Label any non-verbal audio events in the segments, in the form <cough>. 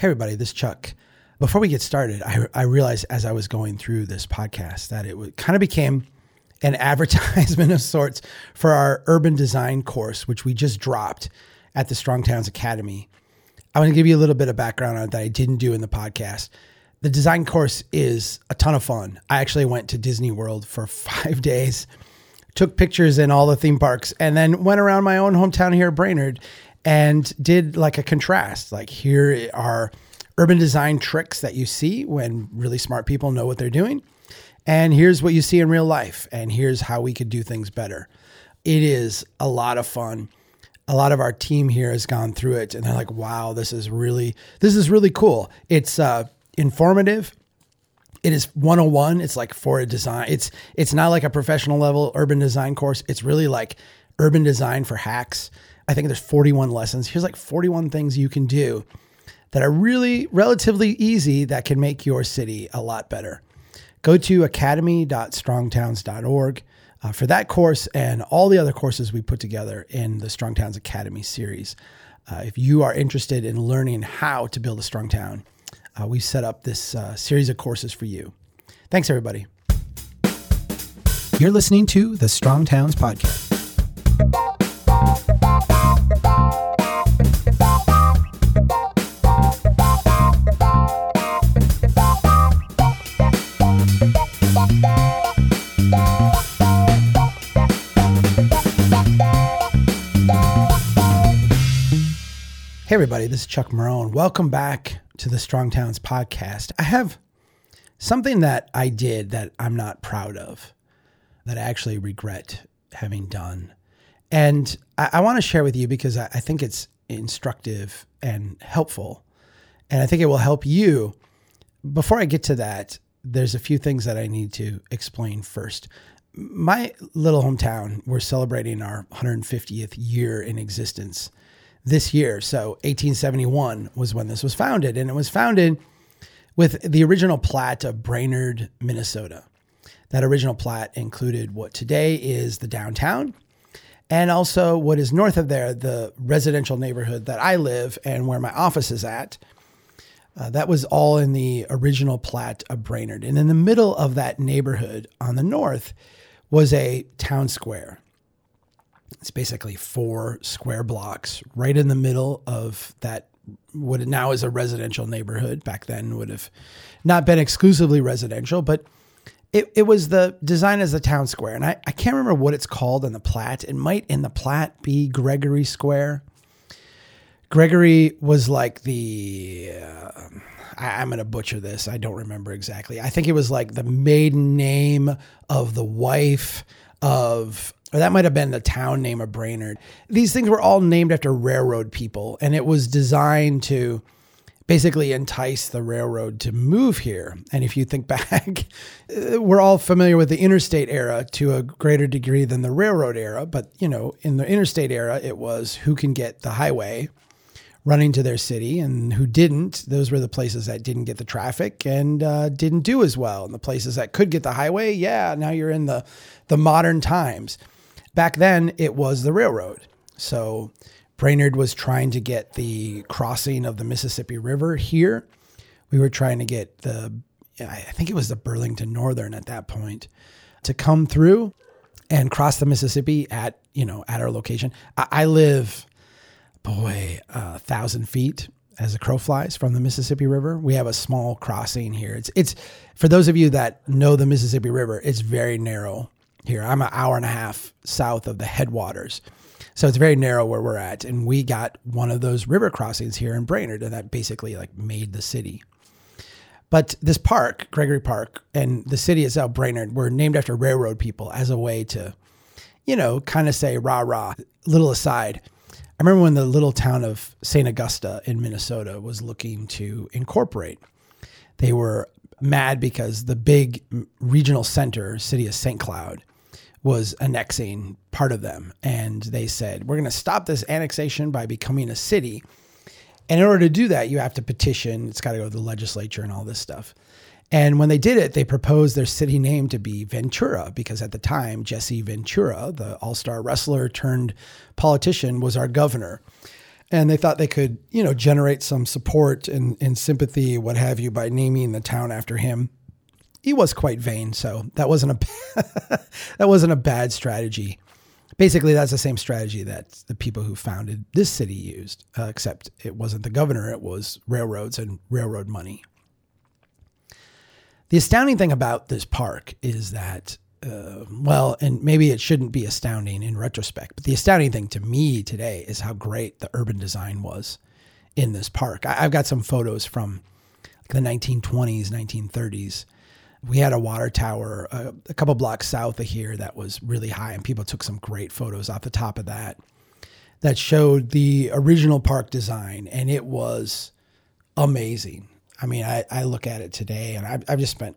Hey, everybody, this is Chuck. Before we get started, I, I realized as I was going through this podcast that it kind of became an <laughs> advertisement of sorts for our urban design course, which we just dropped at the Strong Towns Academy. I want to give you a little bit of background on it that I didn't do in the podcast. The design course is a ton of fun. I actually went to Disney World for <laughs> five days, took pictures in all the theme parks, and then went around my own hometown here, Brainerd, and did like a contrast. Like, here are urban design tricks that you see when really smart people know what they're doing. And here's what you see in real life. And here's how we could do things better. It is a lot of fun. A lot of our team here has gone through it and they're like, wow, this is really, this is really cool. It's uh, informative. It is 101. It's like for a design. It's it's not like a professional level urban design course. It's really like urban design for hacks I think there's 41 lessons. Here's like 41 things you can do that are really relatively easy that can make your city a lot better. Go to academy.strongtowns.org uh, for that course and all the other courses we put together in the Strong Towns Academy series. Uh, if you are interested in learning how to build a strong town, uh, we set up this uh, series of courses for you. Thanks, everybody. You're listening to the Strong Towns Podcast. Hey, everybody, this is Chuck Marohn. Welcome back to the Strong Towns podcast. I have something that I did that I'm not proud of, that I actually regret having done. And I, I want to share with you because I, I think it's instructive and helpful. And I think it will help you. Before I get to that, there's a few things that I need to explain first. My little hometown, we're celebrating our 150th year in existence this year. So 1871 was when this was founded, and it was founded with the original plat of Brainerd, Minnesota. That original plat included what today is the downtown and also what is north of there, the residential neighborhood that I live and where my office is at. Uh, that was all in the original plat of Brainerd. And in the middle of that neighborhood on the north was a town square. It's basically four square blocks right in the middle of that what now is a residential neighborhood. Back then would have not been exclusively residential, but it, it was the design as a town square. And I, I can't remember what it's called in the plat. It might in the plat be Gregory Square. Gregory was like the uh, I, am going to butcher this. I don't remember exactly. I think it was like the maiden name of the wife of or that might have been the town name of Brainerd. These things were all named after railroad people, and it was designed to basically entice the railroad to move here. And if you think <laughs> back, we're all familiar with the interstate era to a greater degree than the railroad era. But, you know, in the interstate era, it was who can get the highway running to their city and who didn't. Those were the places that didn't get the traffic and uh, didn't do as well. And the places that could get the highway, yeah, now you're in the, the modern times. Back then, it was the railroad. So Brainerd was trying to get the crossing of the Mississippi River here. We were trying to get the, I think it was the Burlington Northern at that point, to come through and cross the Mississippi at you know at our location. I, I live, boy, a uh, thousand feet as a crow flies from the Mississippi River. We have a small crossing here. It's it's for those of you that know the Mississippi River. It's very narrow here. I'm an hour and a half south of the headwaters. So it's very narrow where we're at. And we got one of those river crossings here in Brainerd, and that basically like made the city. But this park, Gregory Park, and the city itself, Brainerd, were named after railroad people as a way to, you know, kind of say rah rah. Little aside, I remember when the little town of St. Augusta in Minnesota was looking to incorporate. They were mad because the big regional center, city of St. Cloud, was annexing part of them. And they said, we're going to stop this annexation by becoming a city. And in order to do that, you have to petition. It's got to go to the legislature and all this stuff. And when they did it, they proposed their city name to be Ventura because at the time, Jesse Ventura, the all star wrestler turned politician, was our governor. and they thought they could, you know, generate some support and, and sympathy, what have you, by naming the town after him. He was quite vain, so that wasn't a <laughs> that wasn't a bad strategy. Basically, that's the same strategy that the people who founded this city used, uh, except it wasn't the governor; it was railroads and railroad money. The astounding thing about this park is that uh, well, and maybe it shouldn't be astounding in retrospect, but the astounding thing to me today is how great the urban design was in this park. I, have got some photos from the 1920s, 1930s. We had a water tower uh, a couple blocks south of here that was really high, and people took some great photos off the top of that that showed the original park design, and it was amazing. I mean, I, I look at it today, and I've, I've just spent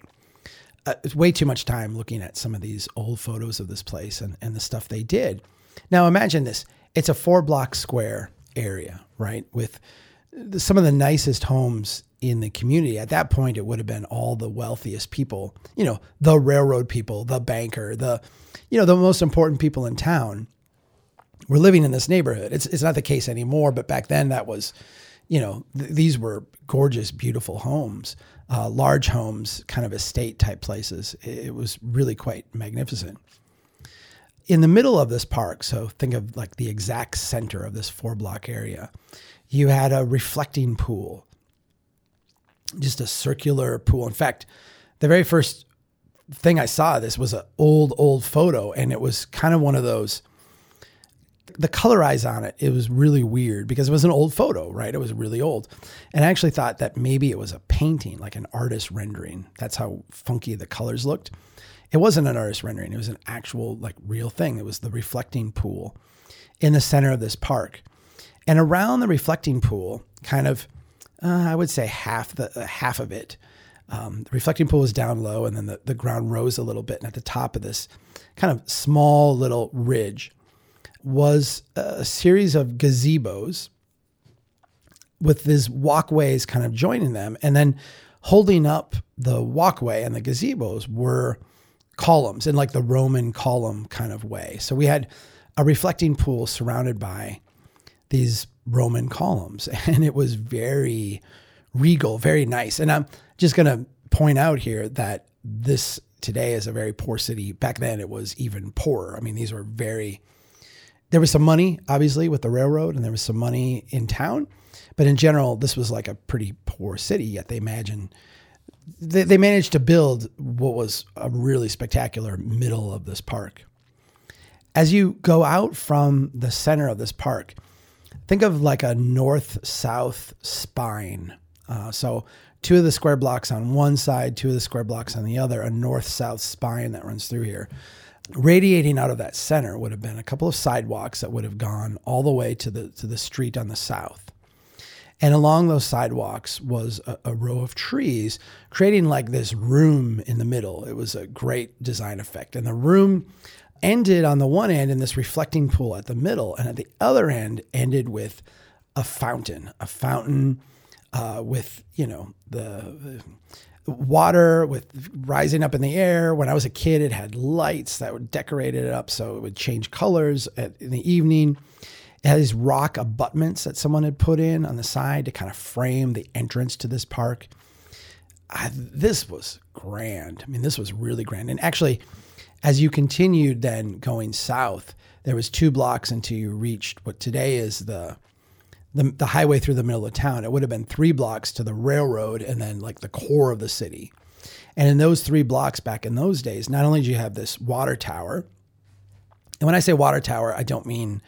uh, way too much time looking at some of these old photos of this place and, and the stuff they did. Now imagine this. It's a four block square area, right? With the, some of the nicest homes in the community. At that point, it would have been all the wealthiest people, you know, the railroad people, the banker, the, you know, the most important people in town were living in this neighborhood. It's, it's not the case anymore, but back then that was, you know, th- these were gorgeous, beautiful homes uh, large homes, kind of estate type places. It was really quite magnificent. In the middle of this park, so think of like the exact center of this four block area, you had a reflecting pool, just a circular pool. In fact, the very first thing I saw this was an old, old photo, and it was kind of one of those the color eyes on it, it was really weird because it was an old photo, right? It was really old. And I actually thought that maybe it was a painting, like an artist rendering. That's how funky the colors looked. It wasn't an artist rendering, it was an actual, like, real thing. It was the reflecting pool in the center of this park. And around the reflecting pool, kind of, uh, I would say half the uh, half of it, um, the reflecting pool was down low, and then the, the ground rose a little bit. And at the top of this kind of small little ridge, was a series of gazebos with these walkways kind of joining them. And then holding up the walkway and the gazebos were columns in like the Roman column kind of way. So we had a reflecting pool surrounded by these Roman columns. <laughs> And it was very regal, very nice. And I'm just going to point out here that this today is a very poor city. Back then, it was even poorer. I mean, these were very there was some money, obviously, with the railroad, and there was some money in town. But in general, this was like a pretty poor city. Yet they imagine they, they managed to build what was a really spectacular middle of this park. As you go out from the center of this park, think of like a north south spine. Uh, so, two of the square blocks on one side, two of the square blocks on the other, a north south spine that runs through here radiating out of that center would have been a couple of sidewalks that would have gone all the way to the to the street on the south. And along those sidewalks was a, a, row of trees, creating like this room in the middle. It was a great design effect. And the room ended on the one end in this reflecting pool at the middle, and at the other end ended with a fountain, a fountain uh, with you know the water with rising up in the air. When I was a kid, it had lights that would decorate it up so it would change colors at, in the evening. It had these rock abutments that someone had put in on the side to kind of frame the entrance to this park. I, this was grand. I mean, this was really grand. And actually, as you continued then going south, there was two blocks until you reached what today is the the, the highway through the middle of town. It would have been three blocks to the railroad and then like the core of the city. And in those three blocks back in those days, not only did you have this water tower, and when I say water tower, I don't mean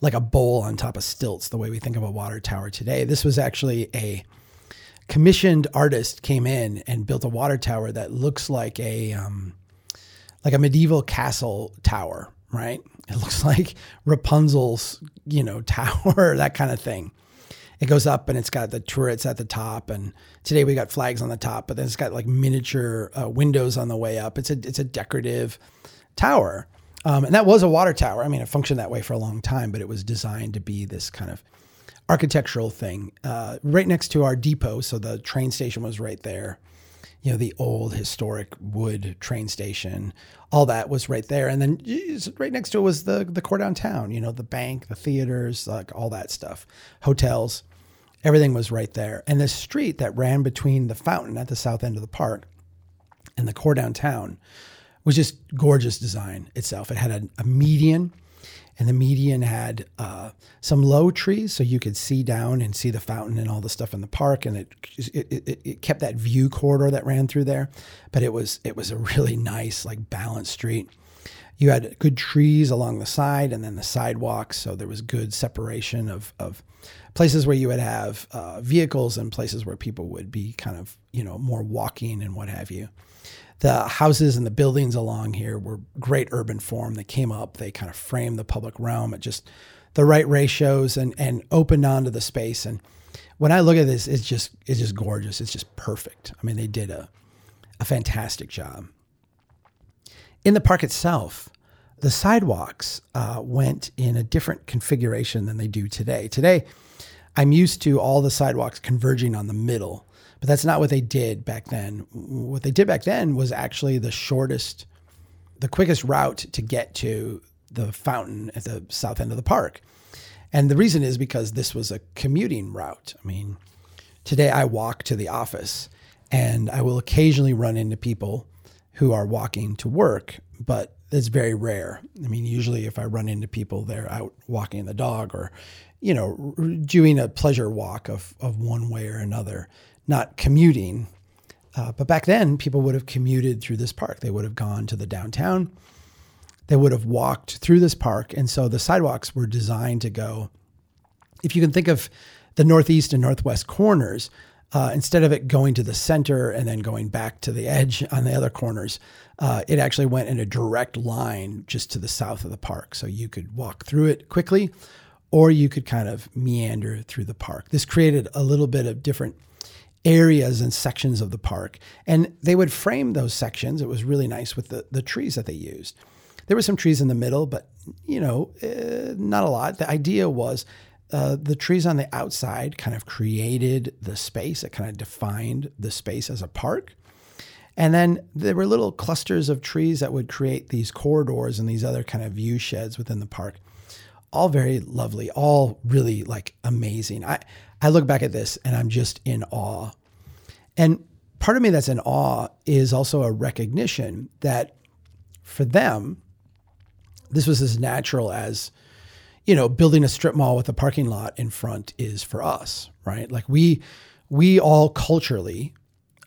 like a bowl on top of stilts, the way we think of a water tower today. This was actually a commissioned artist came in and built a water tower that looks like a um, like a medieval castle tower, right? It looks <laughs> like Rapunzel's, you know, <laughs> tower, that kind of thing. It goes up and it's got the turrets at the top, and today we got flags on the top, but then it's got like miniature uh, windows on the way up. It's a it's a decorative tower, um, and that was a water tower. I mean, it functioned that way for a long time, but it was designed to be this kind of architectural thing. Uh, right next to our depot, so the train station was right there. You know, the old historic wood train station, all that was right there. And then right next to it was the, the core downtown, you know, the bank, the theaters, like all that stuff, hotels, everything was right there. And the street that ran between the fountain at the south end of the park and the core downtown was just gorgeous design itself. It had a, a median and the median had uh, some low trees so you could see down and see the fountain and all the stuff in the park and it, it, it, it kept that view corridor that ran through there. But it was it was a really nice like balanced street. You had good trees along the side and then the sidewalks so there was good separation of, of places where you would have uh, vehicles and places where people would be kind of you know more walking and what have you the houses and the buildings along here were great urban form. They came up, they kind of framed the public realm at just the right ratios and and opened onto the space. And when I look at this, it's just it's just gorgeous. It's just perfect. I mean, they did a a fantastic job. In the park itself, the sidewalks uh, went in a different configuration than they do today. Today, I'm used to all the sidewalks converging on the middle but that's not what they did back then. What they did back then was actually the shortest, the quickest route to get to the fountain at the south end of the park. And the reason is because this was a commuting route. I mean, today I walk to the office and I will occasionally run into people who are walking to work, but it's very rare. I mean, usually if I run into people, they're out walking the dog or, you know, doing a pleasure walk of, of one way or another not commuting. Uh, but back then, people would have commuted through this park. They would have gone to the downtown. They would have walked through this park. And so the sidewalks were designed to go, if you can think of the northeast and northwest corners, uh, instead of it going to the center and then going back to the edge on the other corners, uh, it actually went in a direct line just to the south of the park. So you could walk through it quickly, or you could kind of meander through the park. This created a little bit of different areas and sections of the park. And they would frame those sections. It was really nice with the, the trees that they used. There were some trees in the middle, but you know, uh, not a lot. The idea was uh, the trees on the outside kind of created the space. It kind of defined the space as a park. And then there were little clusters of trees that would create these corridors and these other kind of view sheds within the park. All very lovely, all really like amazing. I, I look back at this and I'm just in awe. And part of me that's in awe is also a recognition that for them, this was as natural as, you know, building a strip mall with a parking lot in front is for us, right? Like we we all culturally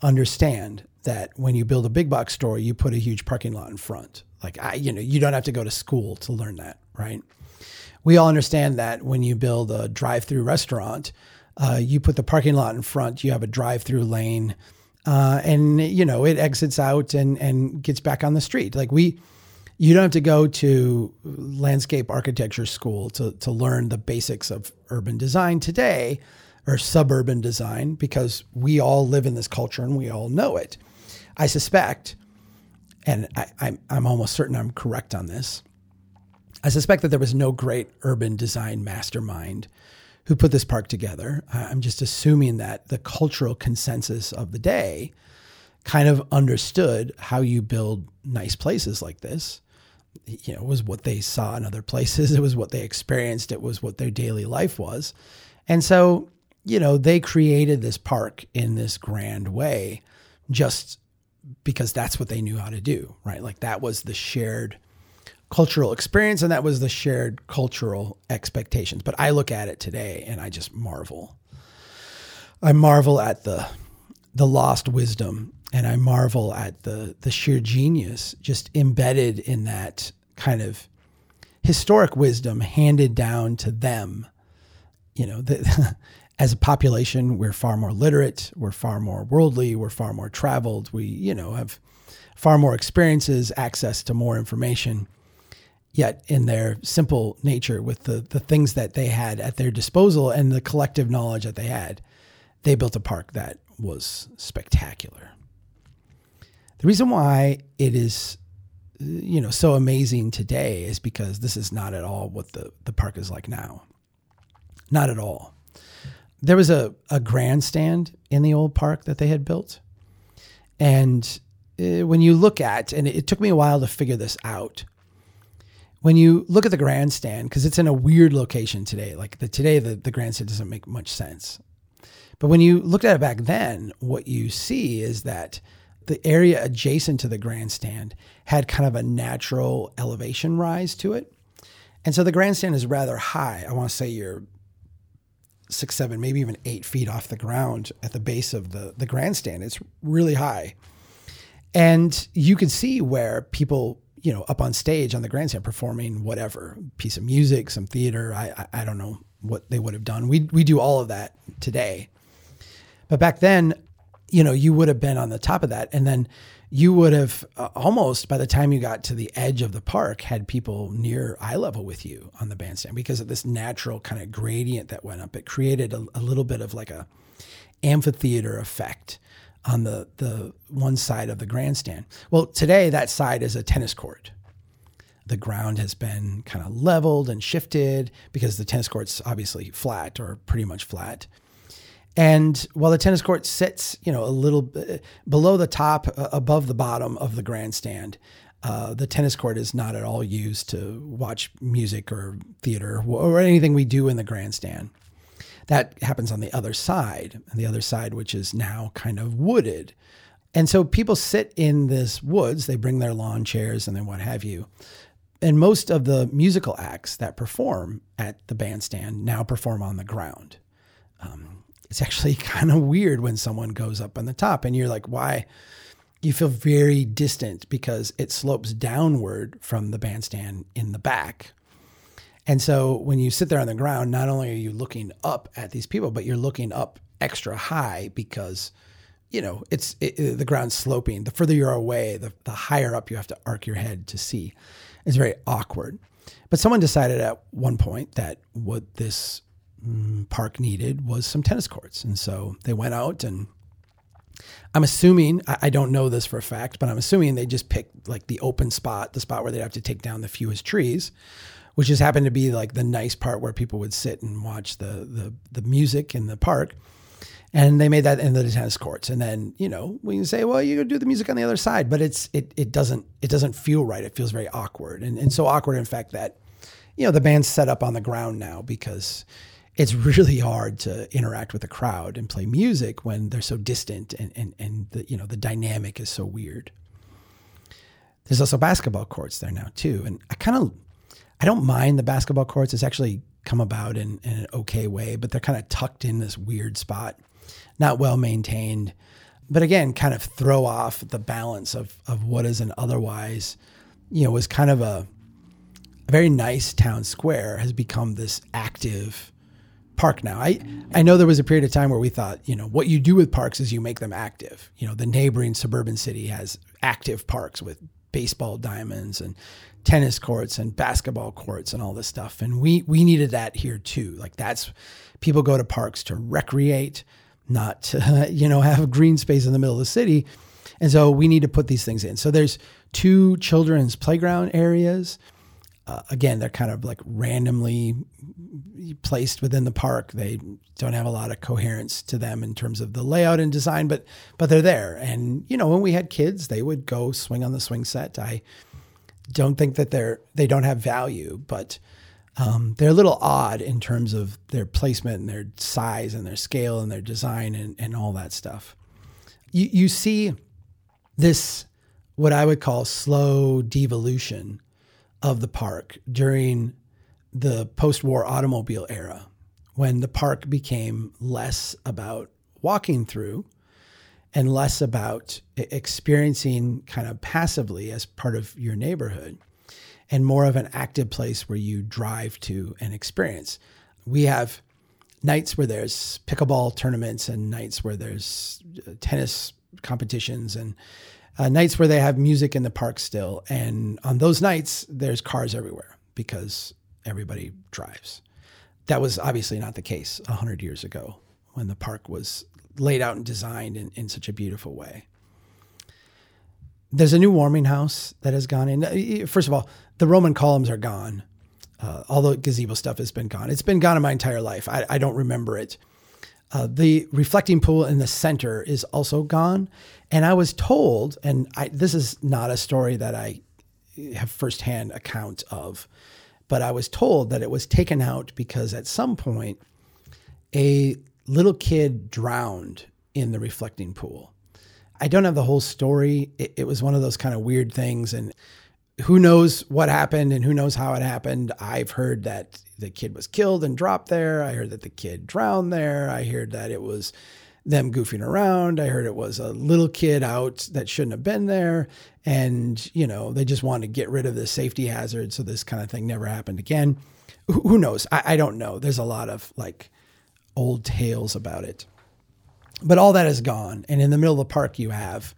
understand that when you build a big box store, you put a huge parking lot in front. Like I, you know, you don't have to go to school to learn that, right? We all understand that when you build a drive-through restaurant, uh, you put the parking lot in front, you have a drive through lane, uh, and you know it exits out and and gets back on the street. Like we, you don't have to go to landscape architecture school to to learn the basics of urban design today or suburban design because we all live in this culture and we all know it. I suspect, and I, I'm I'm almost certain I'm correct on this. I suspect that there was no great urban design mastermind who put this park together. I'm just assuming that the cultural consensus of the day kind of understood how you build nice places like this. You know, it was what they saw in other places. <laughs> It was what they experienced. It was what their daily life was. And so, you know, they created this park in this grand way just because that's what they knew how to do, right? Like that was the shared cultural experience and that was the shared cultural expectations. But i look at it today and i just marvel. I marvel at the the lost wisdom and i marvel at the the sheer genius just embedded in that kind of historic wisdom handed down to them. You know the, <laughs> as a population we're far more literate we're far more worldly we're far more traveled. We you know have far more experiences access to more information yet in their simple nature with the, the things that they had at their disposal and the collective knowledge that they had, they built a park that was spectacular. The reason why it is you know so amazing today is because this is not at all what the, the park is like now. Not at all. There was a, a grandstand in the old park that they had built. And uh, when you look at, and it took me a while to figure this out, when you look at the grandstand, because it's in a weird location today, like the today the, the grandstand doesn't make much sense. But when you looked at it back then, what you see is that the area adjacent to the grandstand had kind of a natural elevation rise to it. And so the grandstand is rather high. I want to say you're six, seven, maybe even eight feet off the ground at the base of the, the grandstand. It's really high. And you can see where people, you know, up on stage on the grandstand performing whatever piece of music, some theater. I, I, I don't know what they would have done. We, we do all of that today. But back then, you know, you would have been on the top of that. And then you would have uh, almost by the time you got to the edge of the park had people near eye level with you on the bandstand because of this natural kind of gradient that went up. It created a, a little bit of like a amphitheater effect on the the one side of the grandstand. Well, today that side is a tennis court. The ground has been kind of leveled and shifted because the tennis court's obviously flat or pretty much flat. And while the tennis court sits, you know, a little bit below the top, uh, above the bottom of the grandstand, uh, the tennis court is not at all used to watch music or theater or anything we do in the grandstand. That happens on the other side, and the other side, which is now kind of wooded. And so people sit in this woods, they bring their lawn chairs and then what have you. And most of the musical acts that perform at the bandstand now perform on the ground. Um, it's actually <laughs> kind of weird when someone goes up on the top and you're like, why? You feel very distant because it slopes downward from the bandstand in the back. And so when you sit there on the ground, not only are you looking up at these people, but you're looking up extra high because you know it's it, it, the ground's sloping. The further you're away, the, the higher up you have to arc your head to see. It's very awkward. But someone decided at one point that what this Mm, park needed was some tennis courts. And so they went out and I'm assuming, I don't know this for a fact, but I'm assuming they just picked like the open spot, the spot where they'd have to take down the fewest trees, which just happened to be like the nice part where people would sit and watch the, the, the music in the park. And they made that into the tennis courts. And then, you know, we can say, well, you go do the music on the other side, but it's, it, it doesn't, it doesn't feel right. It feels very awkward. And, and so awkward, in fact, that, you know, the band's set up on the ground now because it's <laughs> really hard to interact with a crowd and play music when they're so distant and, and, and the, you know, the dynamic is so weird. There's also basketball courts there now too. And I kind of, I don't mind the basketball courts. It's actually come about in, in an okay way, but they're kind of tucked in this weird spot, not well maintained. But again, kind of throw off the balance of, of what is an otherwise, you know, was kind of a, a very nice town square has become this active, park now. I, I know there was a period of time where we thought, you know, what you do with parks is you make them active. You know, the neighboring suburban city has active parks with baseball diamonds and tennis courts and basketball courts and all this stuff. And we we needed that here too. Like that's people go to parks to recreate, not to, <laughs> you know, have green space in the middle of the city. And so we need to put these things in. So there's two children's playground areas. Uh, again, they're kind of like randomly placed within the park. They don't have a lot of coherence to them in terms of the layout and design, but but they're there. And you know, when we had kids, they would go swing on the swing set. I don't think that they're they don't have value, but um, they're a little odd in terms of their placement and their size and their scale and their design and, and all that stuff. You you see this what I would call slow devolution of the park during the post war automobile era when the park became less about walking through and less about experiencing kind of passively as part of your neighborhood and more of an active place where you drive to and experience. We have nights where there's pickleball tournaments and nights where there's uh, tennis competitions and uh, nights where they have music in the park still. And on those nights, there's cars everywhere because everybody drives. That was obviously not the case 100 years ago when the park was laid out and designed in, in such a beautiful way. There's a new warming house that has gone in. First of all, the Roman columns are gone. Uh, all the gazebo stuff has been gone. It's been gone in my entire life. I, I don't remember it. Uh, the reflecting pool in the center is also gone. And I was told, and I, this is not a story that I have firsthand account of, but I was told that it was taken out because at some point a little kid drowned in the reflecting pool. I don't have the whole story. It, it was one of those kind of weird things, and who knows what happened and who knows how it happened. I've heard that the kid was killed and dropped there. I heard that the kid drowned there. I heard that it was them goofing around. I heard it was a little kid out that shouldn't have been there. And, you know, they just wanted to get rid of the safety hazard so this kind of thing never happened again. Who knows? I, I don't know. There's a lot of like old tales about it. But all that is gone. And in the middle of the park, you have,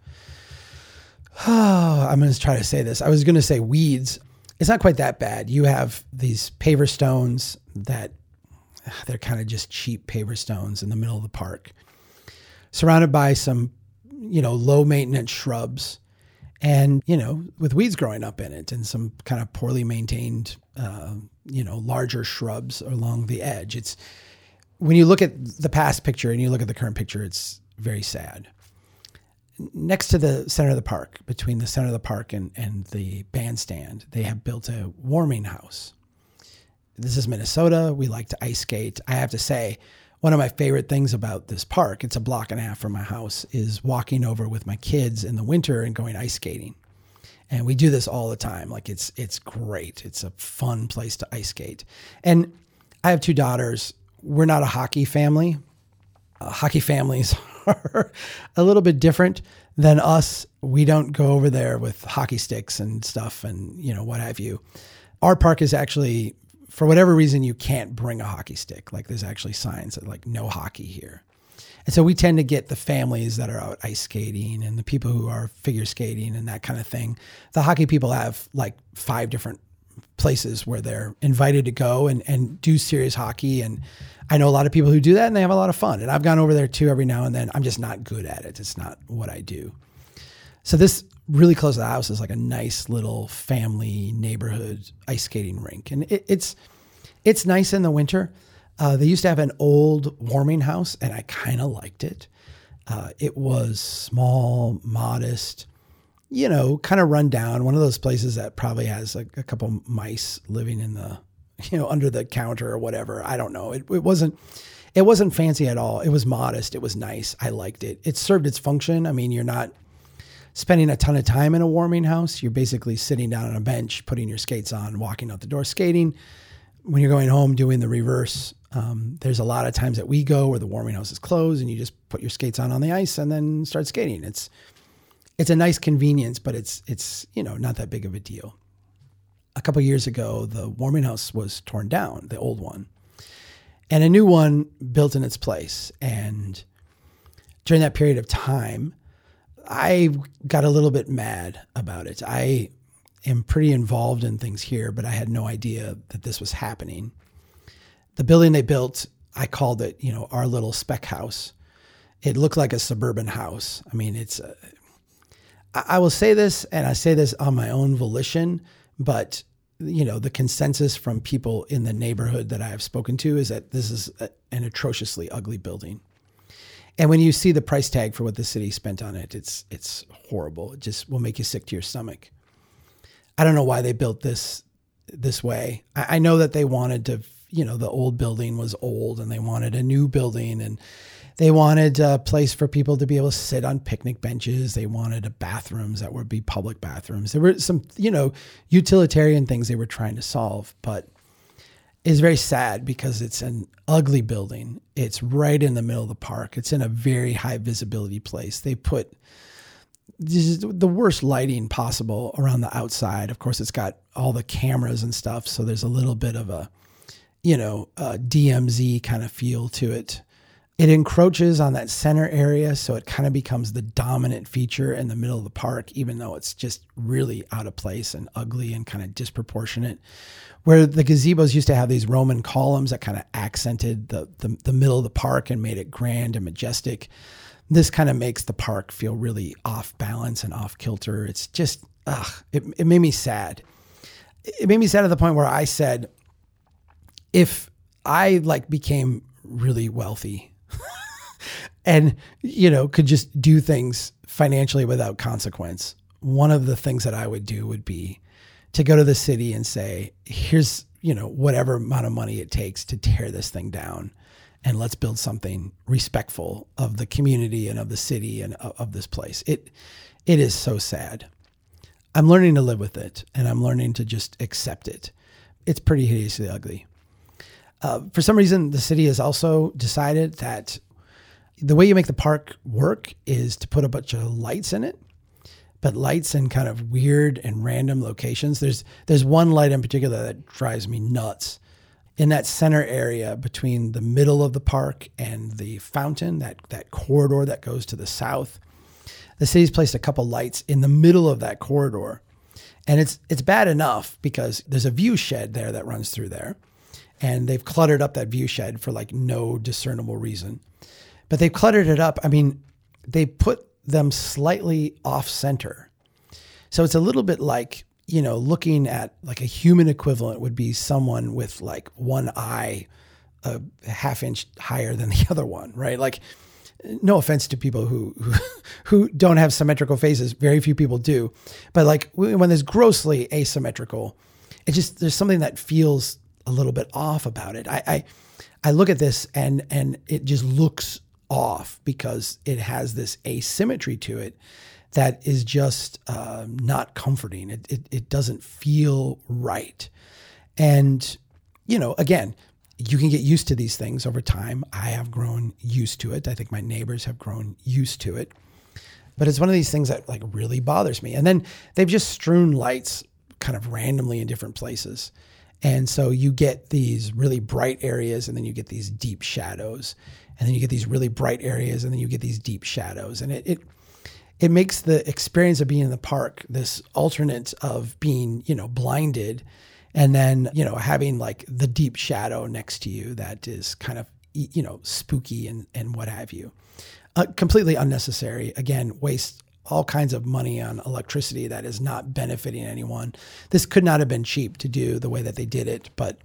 <sighs> I'm going to try to say this. I was going to say weeds. It's not quite that bad. You have these paver stones that <sighs> they're kind of just cheap paver stones in the middle of the park, surrounded by some, you know, low maintenance shrubs and, you know, with weeds growing up in it and some kind of poorly maintained, uh, you know, larger shrubs along the edge. It's, when you look at the past picture and you look at the current picture, it's very sad. Next to the center of the park, between the center of the park and, and the bandstand, they have built a warming house. This is Minnesota. We like to ice skate. I have to say, one of my favorite things about this park, it's a block and a half from my house, is walking over with my kids in the winter and going ice skating. And we do this all the time. Like it's it's great. It's a fun place to ice skate. And I have two daughters we're not a hockey family. Uh, hockey families are a little bit different than us. We don't go over there with hockey sticks and stuff and, you know, what have you. Our park is actually, for whatever reason, you can't bring a hockey stick. Like there's actually signs that like no hockey here. And so we tend to get the families that are out ice skating and the people who are figure skating and that kind of thing. The hockey people have like five different places where they're invited to go and, and do serious hockey. And I know a lot of people who do that and they have a lot of fun. And I've gone over there too every now and then. I'm just not good at it. It's not what I do. So this really close to the house is like a nice little family neighborhood ice skating rink. And it, it's, it's nice in the winter. Uh, they used to have an old warming house and I kind of liked it. Uh, it was small, modest, you know, kind of run down. One of those places that probably has like a couple mice living in the, <laughs> you know, under the counter or whatever. I don't know. It, it wasn't, it wasn't fancy at all. It was modest. It was nice. I liked it. It served its function. I mean, you're not spending a ton of time in a warming house. You're basically sitting down on a bench, putting your skates on, walking out the door skating. When you're going home, doing the reverse. Um, there's a lot of times that we go where the warming house is closed and you just put your skates on on the ice and then start skating. It's it's a nice convenience, but it's it's you know not that big of a deal. A couple years ago, the warming house was torn down, the old one, and a new one built in its place. And during that period of time, I got a little bit mad about it. I am pretty involved in things here, but I had no idea that this was happening. The building they built, I called it, you know, our little spec house. It looked like a suburban house. I mean, it's uh, a, I will say this, and I say this on my own volition, but you know the consensus from people in the neighborhood that I have spoken to is that this is a, an atrociously ugly building. And when you see the price tag for what the city spent on it, it's it's horrible. It just will make you sick to your stomach. I don't know why they built this this way. I, I know that they wanted to, you know, the old building was old, and they wanted a new building, and they wanted a place for people to be able to sit on picnic benches. They wanted bathrooms that would be public bathrooms. There were some, you know, utilitarian things they were trying to solve, but it's very sad because it's an ugly building. It's right in the middle of the park. It's in a very high visibility place. They put the worst lighting possible around the outside. Of course, it's got all the cameras and stuff, so there's a little bit of a, you know, a DMZ kind of feel to it. It encroaches on that center area, so it kind of becomes the dominant feature in the middle of the park, even though it's just really out of place and ugly and kind of disproportionate. Where the gazebos used to have these Roman columns that kind of accented the, the, the middle of the park and made it grand and majestic. This kind of makes the park feel really off balance and off kilter. It's just, ugh, it, it made me sad. It made me sad at the point where I said, if I like became really wealthy <laughs> and you know could just do things financially without consequence. One of the things that i would do would be to go to the city and say here's you know whatever amount of money it takes to tear this thing down and let's build something respectful of the community and of the city and of, this place. It it is so sad. I'm learning to live with it and i'm learning to just accept it. It's pretty hideously ugly uh, for some reason, the city has also decided that the way you make the park work is to put a bunch of lights in it, but lights in kind of weird and random locations. There's there's one light in particular that drives me nuts. In that center area between the middle of the park and the fountain, that that corridor that goes to the south, the city's placed a couple lights in the middle of that corridor. And it's it's bad enough because there's a view shed there that runs through there and they've cluttered up that view shed for like no discernible reason. But they've cluttered it up. I mean, they put them slightly off center. So it's a little bit like, you know, looking at like a human equivalent would be someone with like one eye a half inch higher than the <laughs> other one, right? Like, no offense to people who, who, <laughs> who don't have symmetrical faces. Very few people do, but like when there's grossly asymmetrical, it just there's something that feels a little bit off about it. I, I, I look at this and and it just looks off because it has this asymmetry to it that is just uh, not comforting. It, it it doesn't feel right, and you know, again, you can get used to these things over time. I have grown used to it. I think my neighbors have grown used to it. But it's one of these things that like really bothers me. And then they've just strewn lights kind of randomly in different places. And so you get these really bright areas and then you get these deep shadows. And then you get these really bright areas and then you get these deep shadows. And it, it it makes the experience of being in the park this alternate of being, you know, blinded and then, you know, having like the deep shadow next to you that is kind of, you know, spooky and, and what have you. Uh, completely unnecessary. Again, waste all kinds of money on electricity that is not benefiting anyone. This could not have been cheap to do the way that they did it, but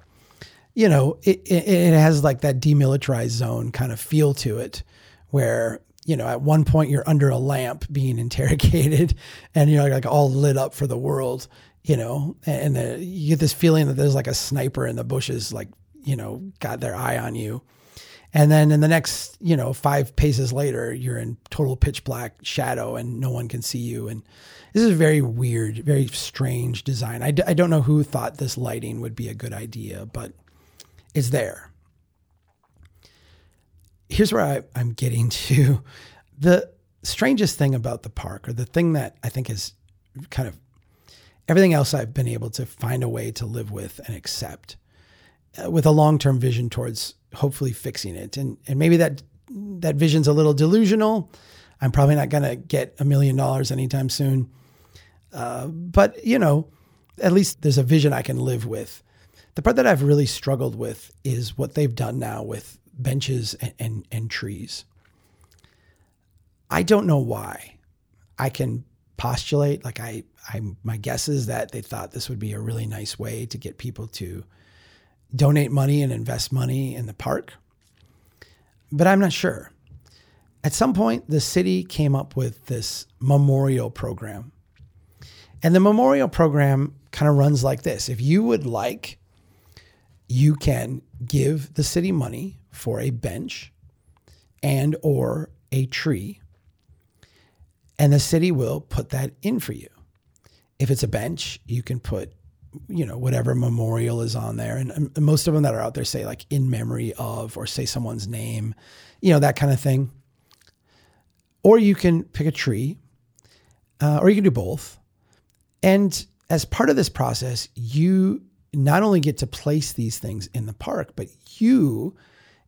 you know, it, it, it has like that demilitarized zone kind of feel to it where, you know, at one point you're under a lamp being <laughs> interrogated and you're like all lit up for the world, you know, and the, uh, you get this feeling that there's like a sniper in the bushes, like, you know, got their eye on you and then in the next, you know, five paces later, you're in total pitch black shadow and no one can see you. And this is a very weird, very strange design. I d- I don't know who thought this lighting would be a good idea, but it's there. Here's where I, I'm getting <laughs> to. The strangest thing about the park, or the thing that I think is kind of everything else I've been able to find a way to live with and accept uh, with a long term vision towards hopefully fixing it. And and maybe that that vision's a little delusional. I'm probably not going to get a million dollars anytime soon. Uh, but you know, at least there's a vision I can live with. The part that I've really struggled with is what they've done now with benches and, and, and trees. I don't know why. I can postulate like I, I my guess is that they thought this would be a really nice way to get people to donate money and invest money in the park. But I'm not sure. At some point, the city came up with this memorial program. And the memorial program kind of runs like this if you would like, you can give the city money for a bench and or a tree and the city will put that in for you if it's a bench you can put you know whatever memorial is on there. And, and, most of them that are out there say like in memory of or say someone's name you know that kind of thing. Or you can pick a tree uh, or you can do both. And as part of this process you not only get to place these things in the park but you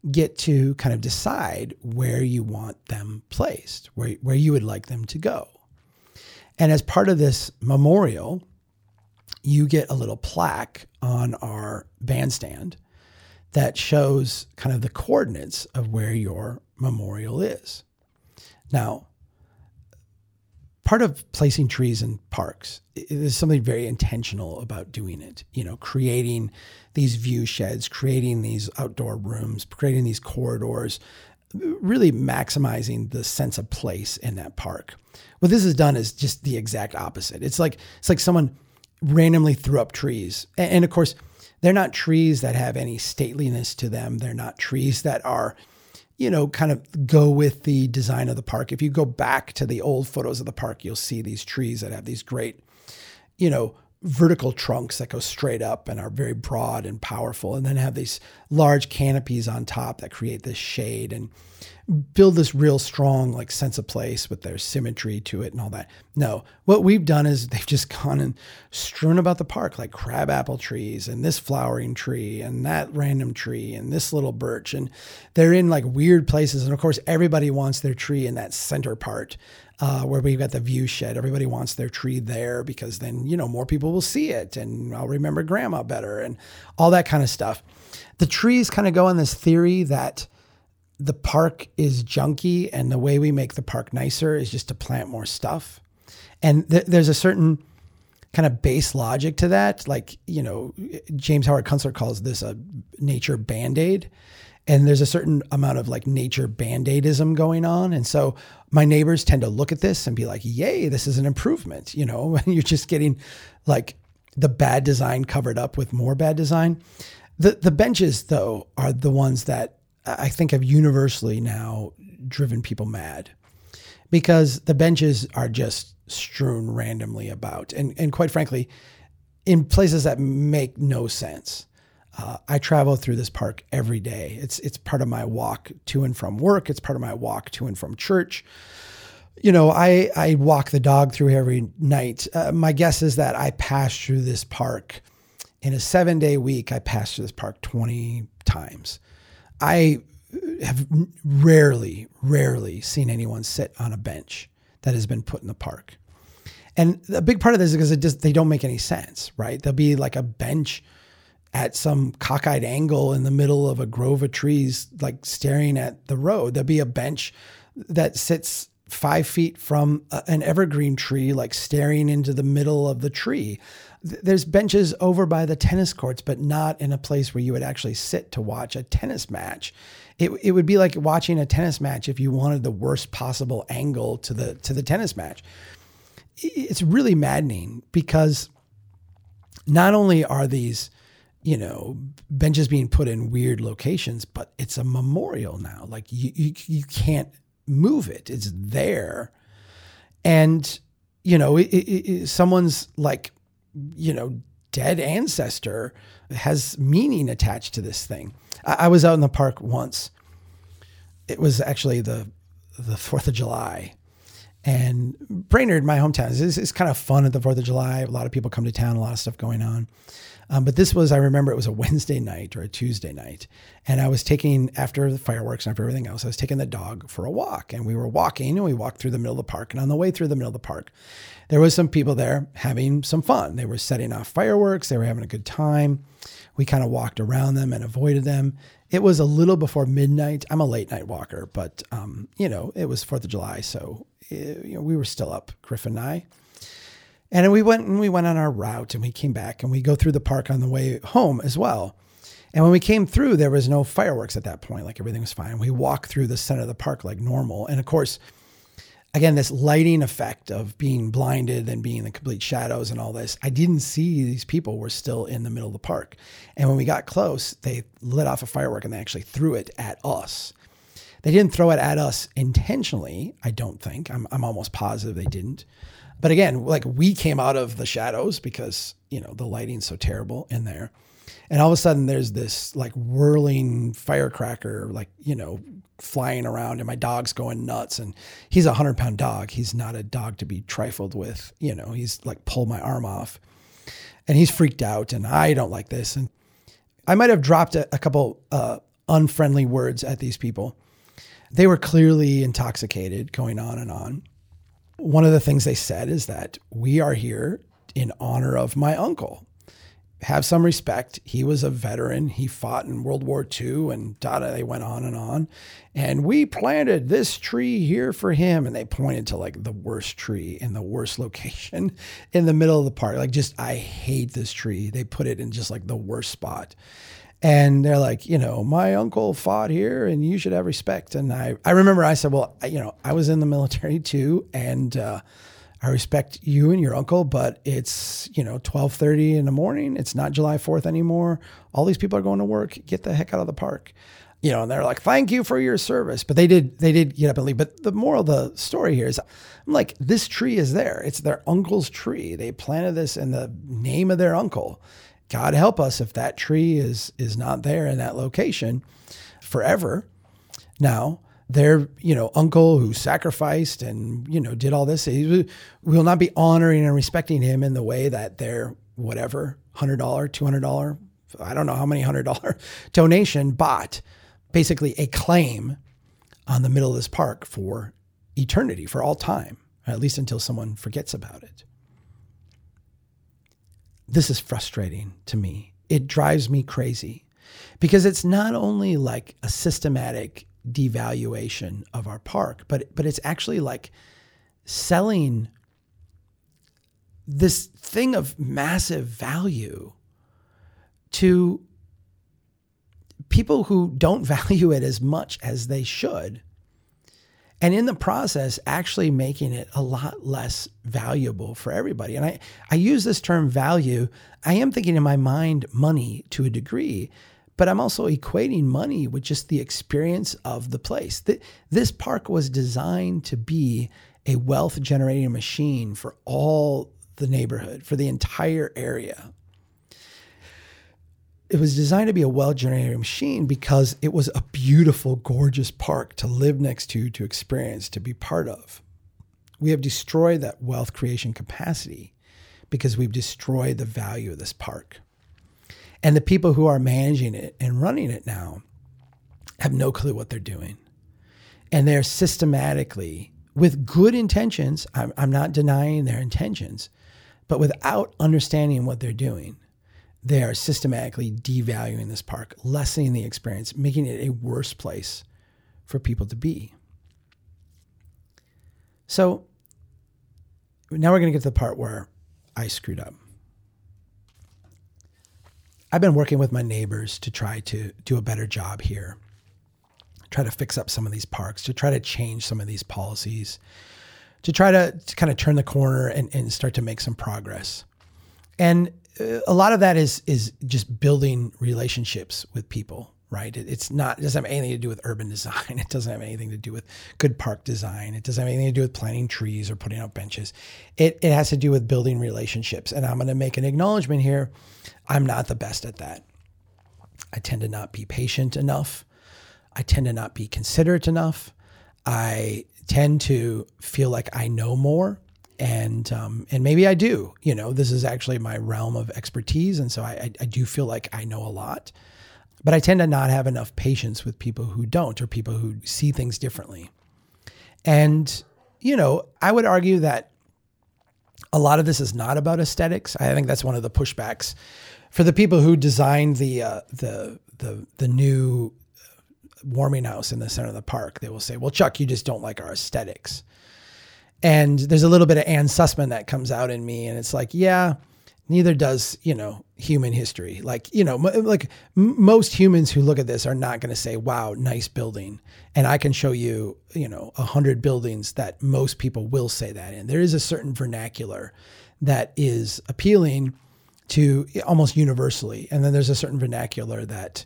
get to kind of decide where you want them placed where, where you would like them to go. And as part of this memorial you get a little plaque on our bandstand that shows kind of the coordinates of where your memorial is. Now, part of placing trees in parks is something very intentional about doing it. You know, creating these view sheds, creating these outdoor rooms, creating these corridors, really maximizing the sense of place in that park. What this has done is just the exact opposite. It's like it's like someone randomly threw up trees. And, and of course, they're not trees that have any stateliness to them. They're not trees that are, you know, kind of go with the design of the park. If you go back to the old photos of the park, you'll see these trees that have these great, you know, vertical trunks that go straight up and are very broad and powerful, and then have these large canopies on top that create this shade and build this real strong like sense of place with their symmetry to it and all that. No, what we've done is <laughs> they've just gone and strewn about the park like crabapple trees and this flowering tree and that random tree and this little birch and they're in like weird places and of course everybody wants their tree in that center part uh, where we've got the view shed. Everybody wants their tree there because then, you know, more people will see it and I'll remember grandma better and all that kind of stuff. The trees kind of go on this theory that the park is junky and the way we make the park nicer is just to plant more stuff. And th- there's a certain kind of base logic to that. Like, you know, James Howard Kunstler calls this a nature band aid and there's a certain amount of like nature band-aidism going on. And so my neighbors tend to look at this and be like yay this is an improvement you know? <laughs> You're just getting like the bad design covered up with more bad design. The the benches though are the ones that i think have universally now driven people mad because the benches are just strewn randomly about. And and quite frankly in places that make no sense uh, I travel through this park every day. It's it's part of my walk to and from work. It's part of my walk to and from church. You know, I I walk the dog through here every night. Uh, my guess is that I pass through this park in a seven day week. I pass through this park twenty times. I have rarely, rarely seen anyone sit on a bench that has been put in the park. And a big part of this is because it just they don't make any sense, right? There'll be like a bench at some cockeyed angle in the middle of a grove of trees, like staring at the road. There'll be a bench that sits five feet from uh, an evergreen tree, like staring into the middle of the tree. There's benches over by the tennis courts, but not in a place where you would actually sit to watch a tennis match. It, it would be like watching a tennis match if you wanted the worst possible angle to the to the tennis match. It's really maddening because not only are these you know, benches being put in weird locations, but it's a memorial now. Like you, you, you can't move it. It's there. And, you know, it, it, it, someone's like, you know, dead ancestor has meaning attached to this thing. I, I was out in the park once. It was actually the, the 4th of July and Brainerd, my hometown, is, is kind of fun at the 4th of July. A lot of people come to town, a lot of stuff going on. Um, but this was, I remember it was a Wednesday night or a Tuesday night. And I was taking, after the fireworks and after everything else, I was taking the dog for a walk. And we were walking and we walked through the middle of the park. And on the way through the middle of the park, there was some people there having some fun. They were setting off fireworks, they were having a good time. We kind of walked around them and avoided them. It was a little before midnight. I'm a late night walker, but, um, you know, it was 4th of July. So, eh, you know, we were still up, Griffin and I. And we went and we went on our route and we came back and we go through the park on the way home as well. And when we came through, there was no fireworks at that point. Like everything was fine. We walked through the center of the park like normal. And of course, again, this lighting effect of being blinded and being in the complete shadows and all this, I didn't see these people were still in the middle of the park. And when we got close, they lit off a firework and they actually threw it at us. They didn't throw it at us intentionally, I don't think. I'm, I'm almost positive they didn't. But again, like we came out of the shadows because, you know, the lighting's so terrible in there. And all of a sudden there's this like whirling firecracker, like, you know, flying around and my dog's going nuts. And he's a hundred pound dog. He's not a dog to be trifled with. You know, he's like pulled my arm off and he's freaked out and I don't like this. And I might have dropped a, a couple uh, unfriendly words at these people. They were clearly intoxicated, going on and on one of the things they said is that we are here in honor of my uncle. Have some respect. He was a veteran. He fought in World War II and data. They went on and on. And we planted this tree here for him. And they pointed to like the worst tree in the worst <laughs> location in the middle of the park. Like, just, I hate this tree. They put it in just like the worst spot. And they're like, you know, my uncle fought here and you should have respect. And I, I remember I said, well, you know, I was in the military <laughs> too. And, uh, I respect you and your uncle, but it's, you know, 1230 in the morning. It's not July 4th anymore. All these people are going to work. Get the heck out of the park. You know, and they're like, thank you for your service. But they did, they did get up and leave. But the moral of the story here is I'm like, this tree is there. It's their uncle's tree. They planted this in the name of their uncle. God help us if that tree is is not there in that location forever. Now, their you know uncle who sacrificed and you know did all this he will not be honoring and respecting him in the way that their whatever hundred dollar two hundred dollar I don't know how many hundred dollar <laughs> donation bought basically a claim on the middle of this park for eternity for all time at least until someone forgets about it this is frustrating to me it drives me crazy because it's not only like a systematic devaluation of our park, but but it's actually like selling this thing of massive value to people who don't <laughs> value it as much as they should. And in the process, actually making it a lot less valuable for everybody. And I, I use this term value. I am thinking in my mind money to a degree, but I'm also equating money with just the experience of the place. This park was designed to be a wealth generating machine for all the neighborhood, for the entire area. It was designed to be a wealth generating machine because it was a beautiful, gorgeous park to live next to, to experience, to be part of. We have destroyed that wealth creation capacity because we've destroyed the value of this park. And the people who are managing it and running it now have no clue what they're doing. And they're systematically, with good intentions, I'm, I'm not denying their intentions, but without understanding what they're doing, they are systematically devaluing this park, lessening the experience, making it a worse place for people to be. So now we're going to get to the part where I screwed up. I've been working with my neighbors to try to do a better job here, try to fix up some of these parks, to try to change some of these policies, to try to, to kind of turn the corner and, and start to make some progress. And a lot of that is is just building relationships with people right? It, it's not, it doesn't have anything to do with urban design. <laughs> It doesn't have anything to do with good park design. It doesn't have anything to do with planting trees or putting out benches. It, it has to do with building relationships. And I'm going to make an acknowledgement here. I'm not the best at that. I tend to not be patient enough. I tend to not be considerate enough. I tend to feel like I know more and um, and maybe I do. You know, this is actually my realm of expertise, and so I, I, do feel like I know a lot. But I tend to not have enough patience with people who don't or people who see things differently. And, you know, I would argue that a lot of this is not about aesthetics. I think that's one of the pushbacks for the people who designed the uh, the the the new warming house in the center of the park. They will say, "Well, Chuck, you just don't like our aesthetics." And there's a little bit of Ann Sussman that comes out in me, and it's like, yeah, neither does you know human history. Like you know m- like m- most humans who look at this are not going to say wow nice building. And i can show you you know a hundred buildings that most people will say that in. There is a certain vernacular that is appealing to almost universally. And then there's a certain vernacular that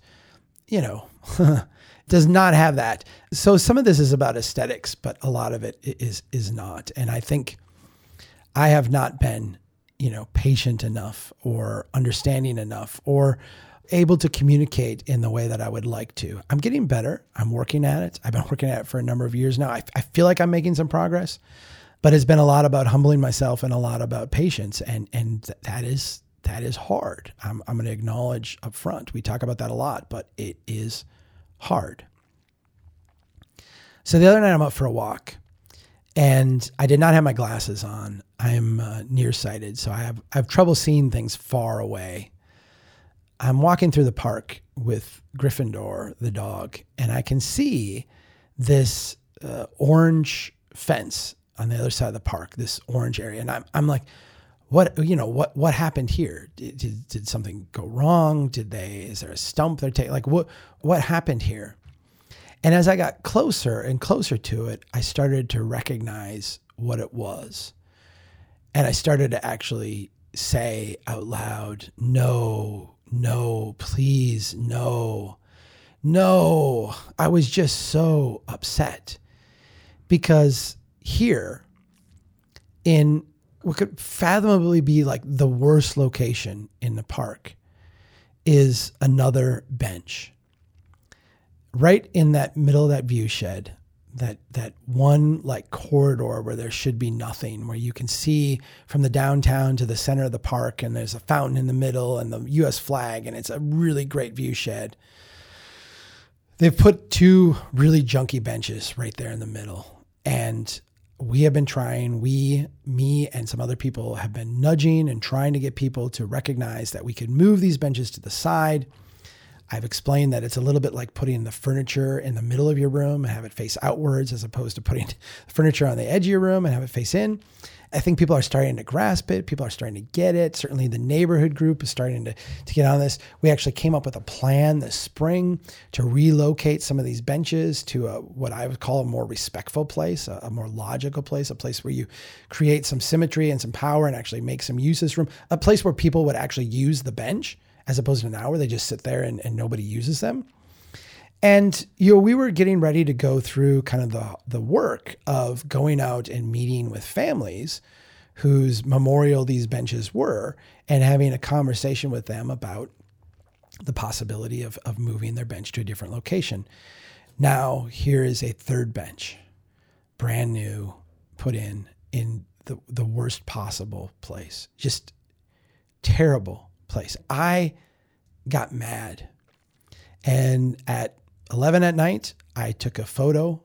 you know <laughs> does not have that so some of this is about aesthetics but a lot of it is is not and i think i have not been you know, patient enough or understanding enough or able to communicate in the way that I would like to. I'm getting better. I'm working at it. I've been working at it for a number of years now. I, I feel like I'm making some progress, but it's been a lot about humbling myself and a lot about patience. And, and that is, that is hard. I'm, I'm going to acknowledge up front. We talk about that a lot, but it is hard. So the other night I'm up for a walk and I did not have my glasses on. I'm uh, nearsighted, so I have I have trouble seeing things far away. I'm walking through the park with Gryffindor, the dog, and I can see this uh, orange fence on the other side of the park, this orange area, and I'm I'm like, what you know what what happened here? Did, did, did something go wrong? Did they is there a stump they're taking? Like what what happened here? And as i got closer and closer to it i started to recognize what it was. And i started to actually say out loud no no please no no. I was just so upset because here in what could fathomably be like the worst location in the park is another bench. Right in that middle of that view shed, that that one like corridor where there should be nothing, where you can see from the downtown to the center of the park, and there's a fountain in the middle and the U.S. flag, and it's a really great view shed. They've put two really junky benches right there in the middle, and we have been trying, we, me, and some other people have been nudging and trying to get people to recognize that we could move these benches to the side. I've explained that it's a little bit like putting the furniture in the middle of your room and have it face outwards as opposed to putting <laughs> furniture on the edge of your room and have it face in. I think people are starting to grasp it. People are starting to get it. Certainly, the neighborhood group is starting to, to get on this. We actually came up with a plan this spring to relocate some of these benches to a, what I would call a more respectful place, a, a more logical place, a place where you create some symmetry and some power and actually make some uses room, a place where people would actually use the bench as opposed to now where they just sit there and, and nobody uses them. And you know, we were getting ready to go through kind of the the work of going out and meeting with families whose memorial these benches were and having a conversation with them about the possibility of, of moving their bench to a different location. Now, here is a third bench, brand new, put in in the, the worst possible place. Just terrible place. I got mad. And at 11 at night, I took a photo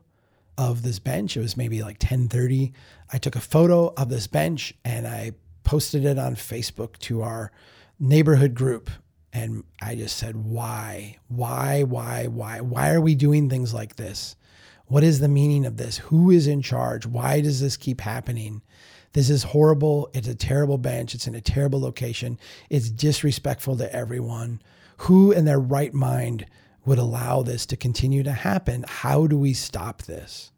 of this bench. It was maybe like 10:30. I took a photo of this bench and I posted it on Facebook to our neighborhood group and I just said, "Why? Why? Why? Why? Why are we doing things like this? What is the meaning of this? Who is in charge? Why does this keep happening?" This is horrible. It's a terrible bench. It's in a terrible location. It's disrespectful to everyone. Who in their right mind would allow this to continue to happen. How do we stop this?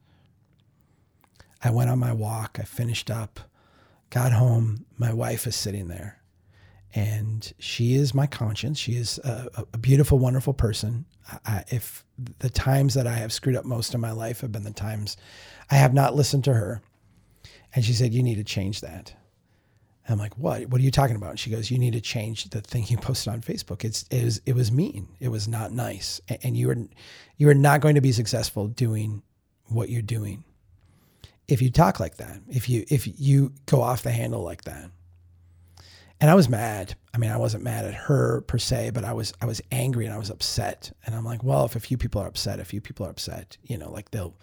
I went on my walk. I finished up, got home. My wife is sitting there, and she is my conscience. She is a, a beautiful, wonderful person. I, if the times that I have screwed up most of my life have been the times I have not listened to her, and she said, You need to change that. I'm like, what? What are you talking about? And she goes, you need to change the thing you <laughs> posted on Facebook. It's it was it was mean. It was not nice, and you were you are not going to be successful doing what you're doing if you talk like that. If you if you go off the handle like that. And I was mad. I mean, I wasn't mad at her per se, but I was I was angry and I was upset. And I'm like, well, if a few people are upset, a few people are upset, you know, like they'll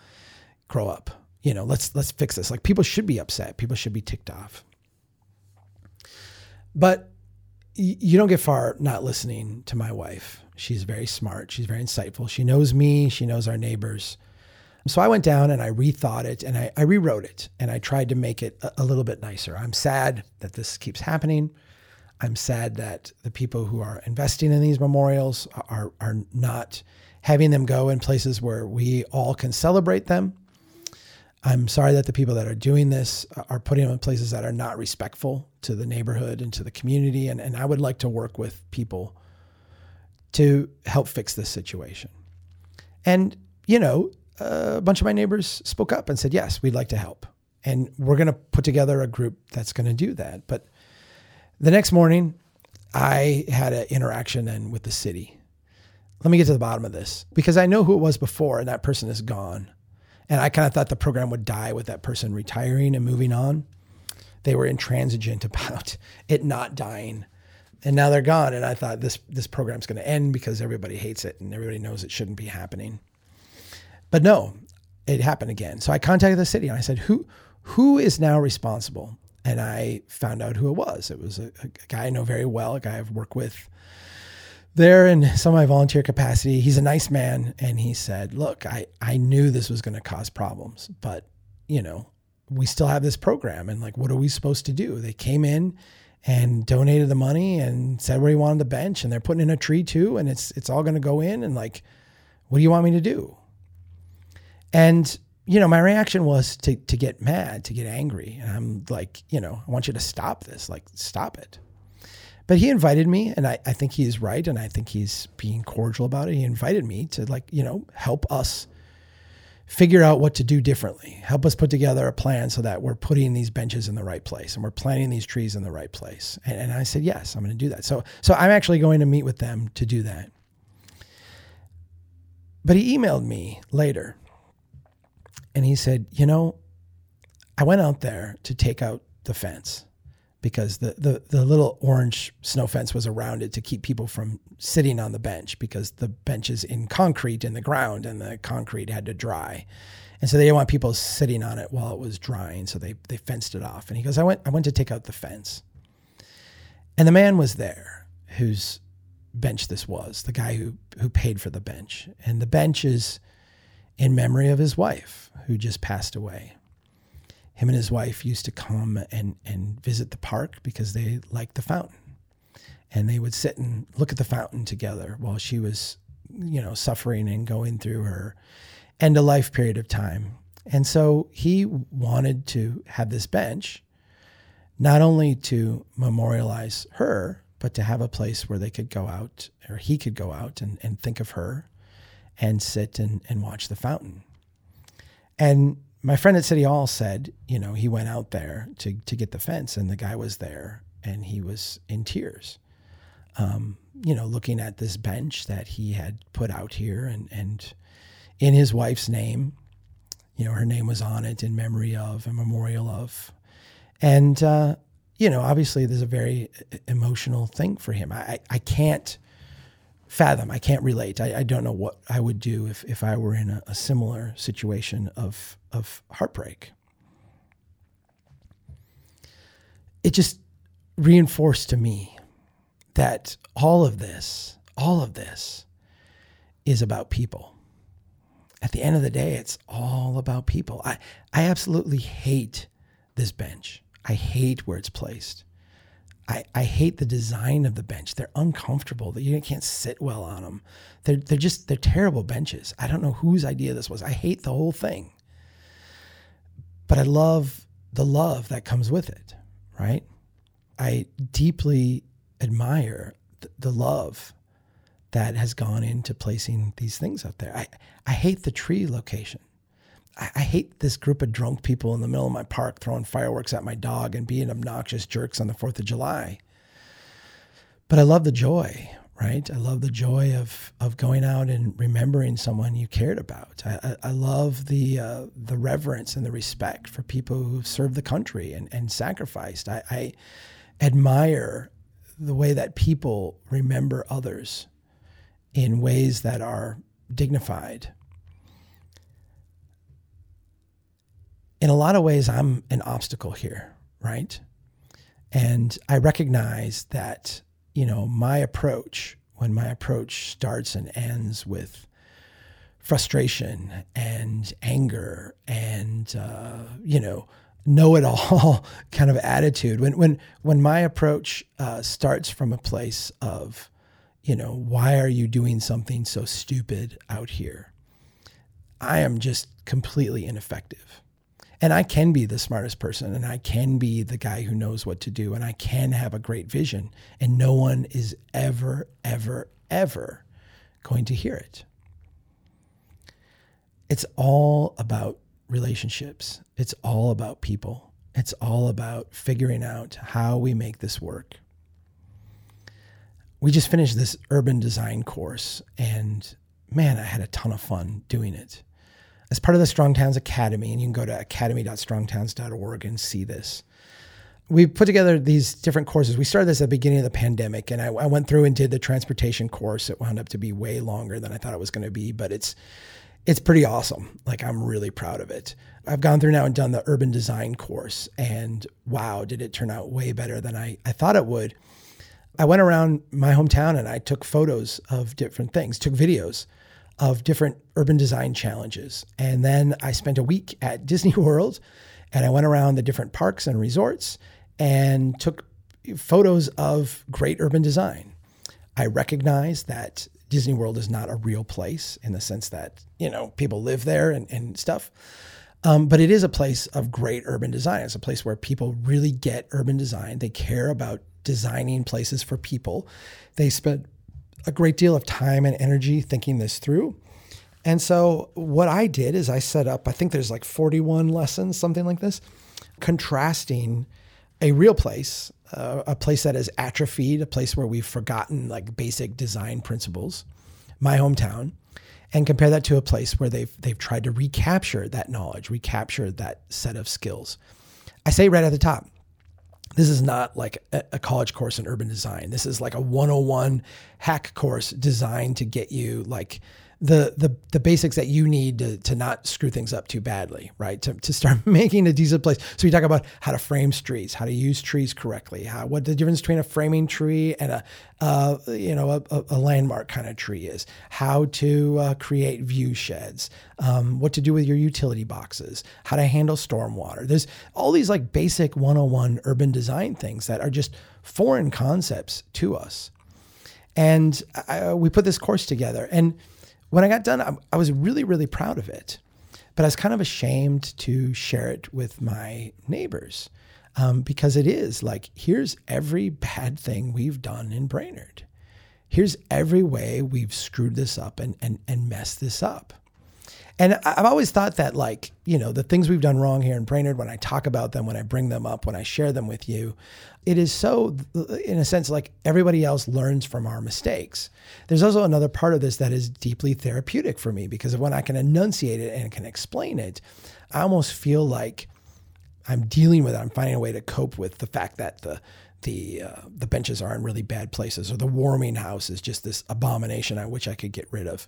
grow up. You know, let's let's fix this. Like people should be upset. People should be ticked off. But you don't get far not listening to my wife. She's very smart. She's very insightful. She knows me. She knows our neighbors. So I went down and I rethought it and I, I rewrote it and I tried to make it a, a, little bit nicer. I'm sad that this keeps happening. I'm sad that the people who are investing in these memorials are, are not having them go in places where we all can celebrate them. I'm sorry that the people that are doing this uh, are putting them in places that are not respectful to the neighborhood and to the community. And, and I would like to work with people to help fix this situation. And, you know, uh, a bunch of my neighbors spoke up and said, yes, we'd like to help. And we're going to put together a group that's going to do that. But the next morning, I had an interaction then with the city. Let me get to the bottom of this because I know who it was before, and that person is gone. And I kind of thought the program would die with that person retiring and moving on. They were intransigent <laughs> about it not dying. And now they're gone. And I thought this this program's going to end because everybody hates it and everybody knows it shouldn't be happening. But no, it happened again. So I contacted the city and I said, who who is now responsible? And I found out who it was. It was a, a guy I know very well, a guy I've worked with there in some of my volunteer capacity. He's a nice man. And he said, Look, I, I knew this was going to cause problems, but, you know, we still have this program. And like, what are we supposed to do? They came in and donated the money and said where he wanted the bench and they're putting in a tree too. And it's, it's all going to go in. And like, what do you want me to do? And, you know, my reaction was to, to get mad, to get angry. And I'm like, you know, I want you to stop this, like, stop it. But he invited me, and I, I think he's right, and I think he's being cordial about it. He invited me to, like, you know, help us figure out what to do differently, help us put together a plan so that we're putting these benches in the right place and we're planting these trees in the right place. And, and I said, yes, I'm going to do that. So, so I'm actually going to meet with them to do that. But he emailed me later and he said, you know, I went out there to take out the fence because the, the, the little orange snow fence was around it to keep people from sitting on the bench because the bench is in concrete in the ground and the concrete had to dry. And so they didn't want people sitting on it while it was drying. So they, they fenced it off. And he goes, I went, I went to take out the fence. And the man was there whose bench this was, the guy who, who paid for the bench. And the bench is in memory of his wife who just passed away him and his wife used to come and, and visit the park because they liked the fountain. And they would sit and look at the fountain together while she was, you know, suffering and going through her end of life period of time. And so he wanted to have this bench, not only to memorialize her, but to have a place where they could go out, or he could go out and, and think of her and sit and, and watch the fountain. And my friend at City Hall said, you know, he went out there to to get the fence, and the guy was there, and he was in tears, um, you know, looking at this bench that he had put out here, and and in his wife's name, you know, her name was on it in memory of a memorial of, and uh, you know, obviously, there's a very emotional thing for him. I I can't fathom. I can't relate. I, I, don't know what I would do if, if I were in a, a similar situation of, of heartbreak. It just reinforced to me that all of this, all of this is about people. At the end of the day, it's all about people. I, I absolutely hate this bench. I hate where it's placed. I, I hate the design of the bench. They're uncomfortable. You can't sit well on them. They're, they're just, they're terrible benches. I don't know whose idea this was. I hate the whole thing. But I love the love that comes with it, right? I deeply admire th- the love that has gone into placing these things out there. I, I hate the tree location. I, I hate this group of drunk people in the middle of my park throwing fireworks at my dog and being obnoxious jerks on the 4th of July. But I love the joy, right? I love the joy of of going out and remembering someone you cared about. I, I, I love the uh, the reverence and the respect for people who've served the country and, and sacrificed. I, I admire the way that people remember others in ways that are dignified in a lot of ways, I'm an obstacle here, right? And I recognize that, you know, my approach, when my approach starts and ends with frustration and anger and, uh, you know, know it all <laughs> kind of attitude, when, when, when my approach uh, starts from a place of, you know, why are you doing something so stupid out here? I am just completely ineffective and I can be the smartest person and I can be the guy who knows what to do and I can have a great vision. And no one is ever, ever, ever going to hear it. It's all about relationships, it's all about people, it's all about figuring out how we make this work. We just finished this urban design course, and man, I had a ton of fun doing it as part of the Strong Towns Academy, and you can go to academy.strongtowns.org and see this. We put together these different courses. We started this at the beginning of the pandemic, and I, I went through and did the transportation course. It wound up to be way longer than I thought it was going to be, but it's it's pretty awesome. Like I'm really proud of it. I've gone through now and done the urban design course, and wow, did it turn out way better than I, I thought it would. I went around my hometown and I took photos of different things, took videos of different urban design challenges. And then I spent a week at <laughs> Disney World And I went around the different parks and resorts and took photos of great urban design. I recognize that Disney World is not a real place in the sense that, you know, people live there and, and stuff. Um, but it is a place of great urban design. It's a place where people really get urban design. They care about designing places for people. They spend a great deal of time and energy thinking this through. And so what I did is I set up, I think there's like 41 lessons, something like this, contrasting a real place, uh, a place that is atrophied, a place where we've forgotten like basic design principles, my hometown, and compare that to a place where they've they've tried to recapture that knowledge, recapture that set of skills. I say right at the top, this is not like a, college course in urban design. This is like a 101 hack course designed to get you like the the the basics that you need to to not screw things up too badly, right? To, to start <laughs> making a decent place. So you talk about how to frame streets, how to use trees correctly, how what the difference between a framing tree and a uh, you know a, a, landmark kind of tree is, how to uh, create view sheds, um, what to do with your utility boxes, how to handle stormwater. There's all these like basic 101 urban design things that are just foreign concepts to us. And I, we put this course together and when I got done, I, I was really, really proud of it. But I was kind of ashamed to share it with my neighbors um, because it is like, here's every bad thing we've done in Brainerd. Here's every way we've screwed this up and, and, and messed this up. And I've always thought that, like, you know, the things we've done wrong here in Brainerd, when I talk about them, when I bring them up, when I share them with you, it is so, in a sense, like everybody else learns from our mistakes. There's also another part of this that is deeply therapeutic for me because when I can enunciate it and can explain it, I almost feel like I'm dealing with it. I'm finding a way to cope with the fact that the the uh, the benches are in really bad places or the warming house is just this abomination I wish I could get rid of.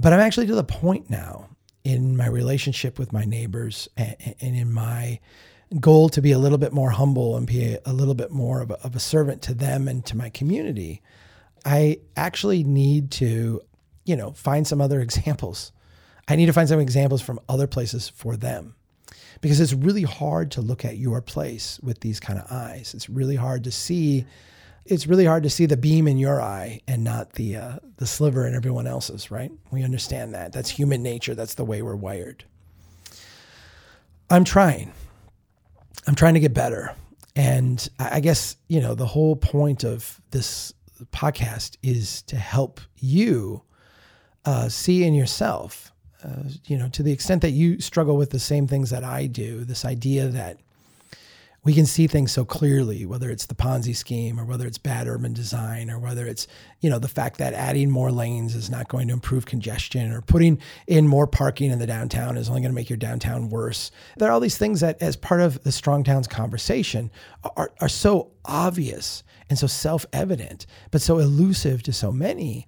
But I'm actually to the point now in my relationship with my neighbors and, and in my goal to be a little bit more humble and be a, little bit more of a, of a servant to them and to my community. I actually need to, you know, find some other <laughs> examples. I need to find some examples from other places for them because it's really hard to look at your place with these kind of eyes. It's really hard to see it's really hard to see the beam in your eye and not the uh, the sliver in everyone else's, right? We understand that. That's human nature. That's the way we're wired. I'm trying. I'm trying to get better. And I guess, you know, the whole point of this podcast is to help you uh, see in yourself, uh, you know, to the extent that you struggle with the same things that I do, this idea that we can see things so clearly, whether it's the Ponzi scheme or whether it's bad urban design or whether it's, you know, the fact that adding more lanes is not going to improve congestion or putting in more parking in the downtown is only going to make your downtown worse. There are all these things that, as part of the Strong Towns conversation, are, are so obvious and so self evident, but so elusive to so many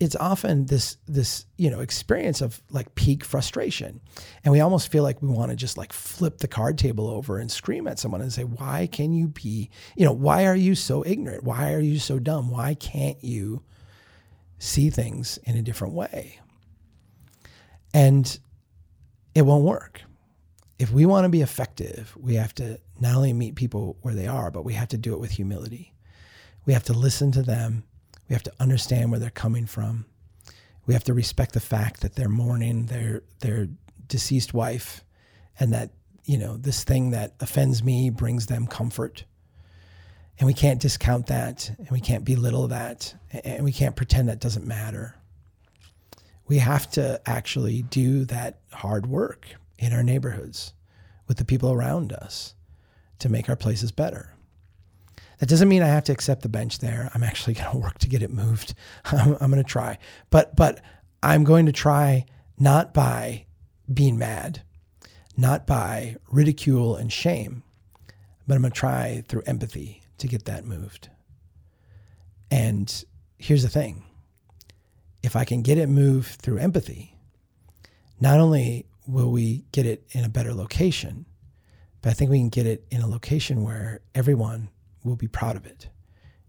it's often this this you know experience of like peak frustration. And we almost feel like we want to just like flip the card table over and scream at someone and say why can you be you know why are you so ignorant? Why are you so dumb? Why can't you see things in a different way? And it won't work. If we want to be effective we have to not only meet people where they are but we have to do it with humility. We have to listen to them we have to understand where they're coming from. We have to respect the fact that they're mourning their their deceased wife and that, you know, this thing that offends me brings them comfort. And we can't discount that and we can't belittle that and we can't pretend that doesn't matter. We have to actually do that hard work in our neighborhoods with the people around us to make our places better. That doesn't mean I have to accept the bench there. I'm actually <laughs> going to work to get it moved. I'm, I'm going to try, but but I'm going to try not by being mad, not by ridicule and shame, but I'm going to try through empathy to get that moved. And here's the thing if I can get it moved through empathy, not only will we get it in a better location, but I think we can get it in a location where everyone will be proud of it.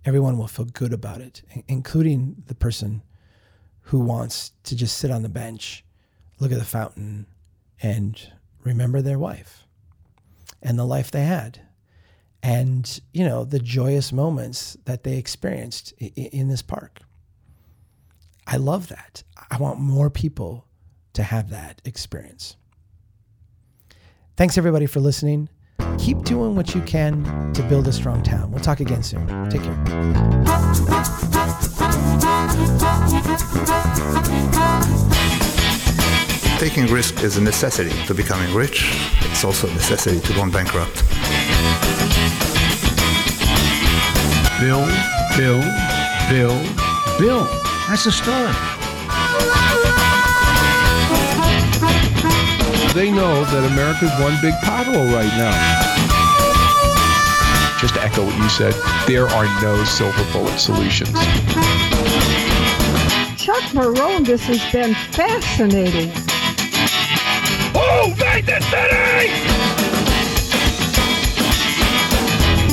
Everyone will feel good about it, including the person who wants to just sit on the bench, look at the fountain, and remember their wife. and the life they had and you know the joyous moments that they experienced in this park i love that i want more people to have that experience thanks everybody for listening keep doing what you can to build a strong town we'll talk again soon take care Taking risk is a necessity to becoming rich. It's also a necessity to going bankrupt. Bill, Bill, Bill, Bill. That's the start. They know that America's one big pothole right now. Just to echo what you said, there are no silver bullet solutions. Chuck Marohn, this has been fascinating. Move back the city!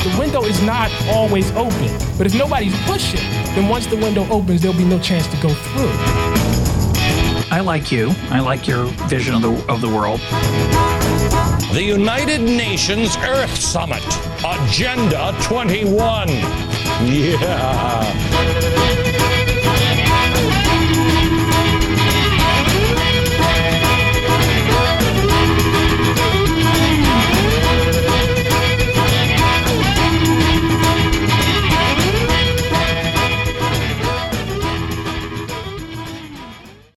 The window is not always open, but if nobody's pushing, then once the window opens, there'll be no chance to go through. I like you. I like your vision of the, of the world. The United Nations Earth Summit, Agenda 21. Yeah.